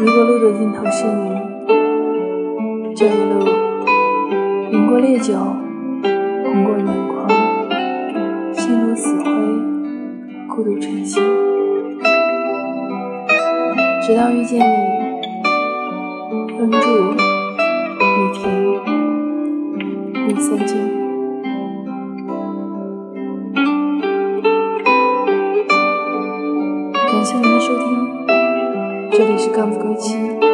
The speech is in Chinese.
如果路的尽头是你，这一路饮过烈酒，红过眼眶，心如死灰，孤独成行，直到遇见你，风住雨停，雾散尽。感谢您的收听。是杠子归期。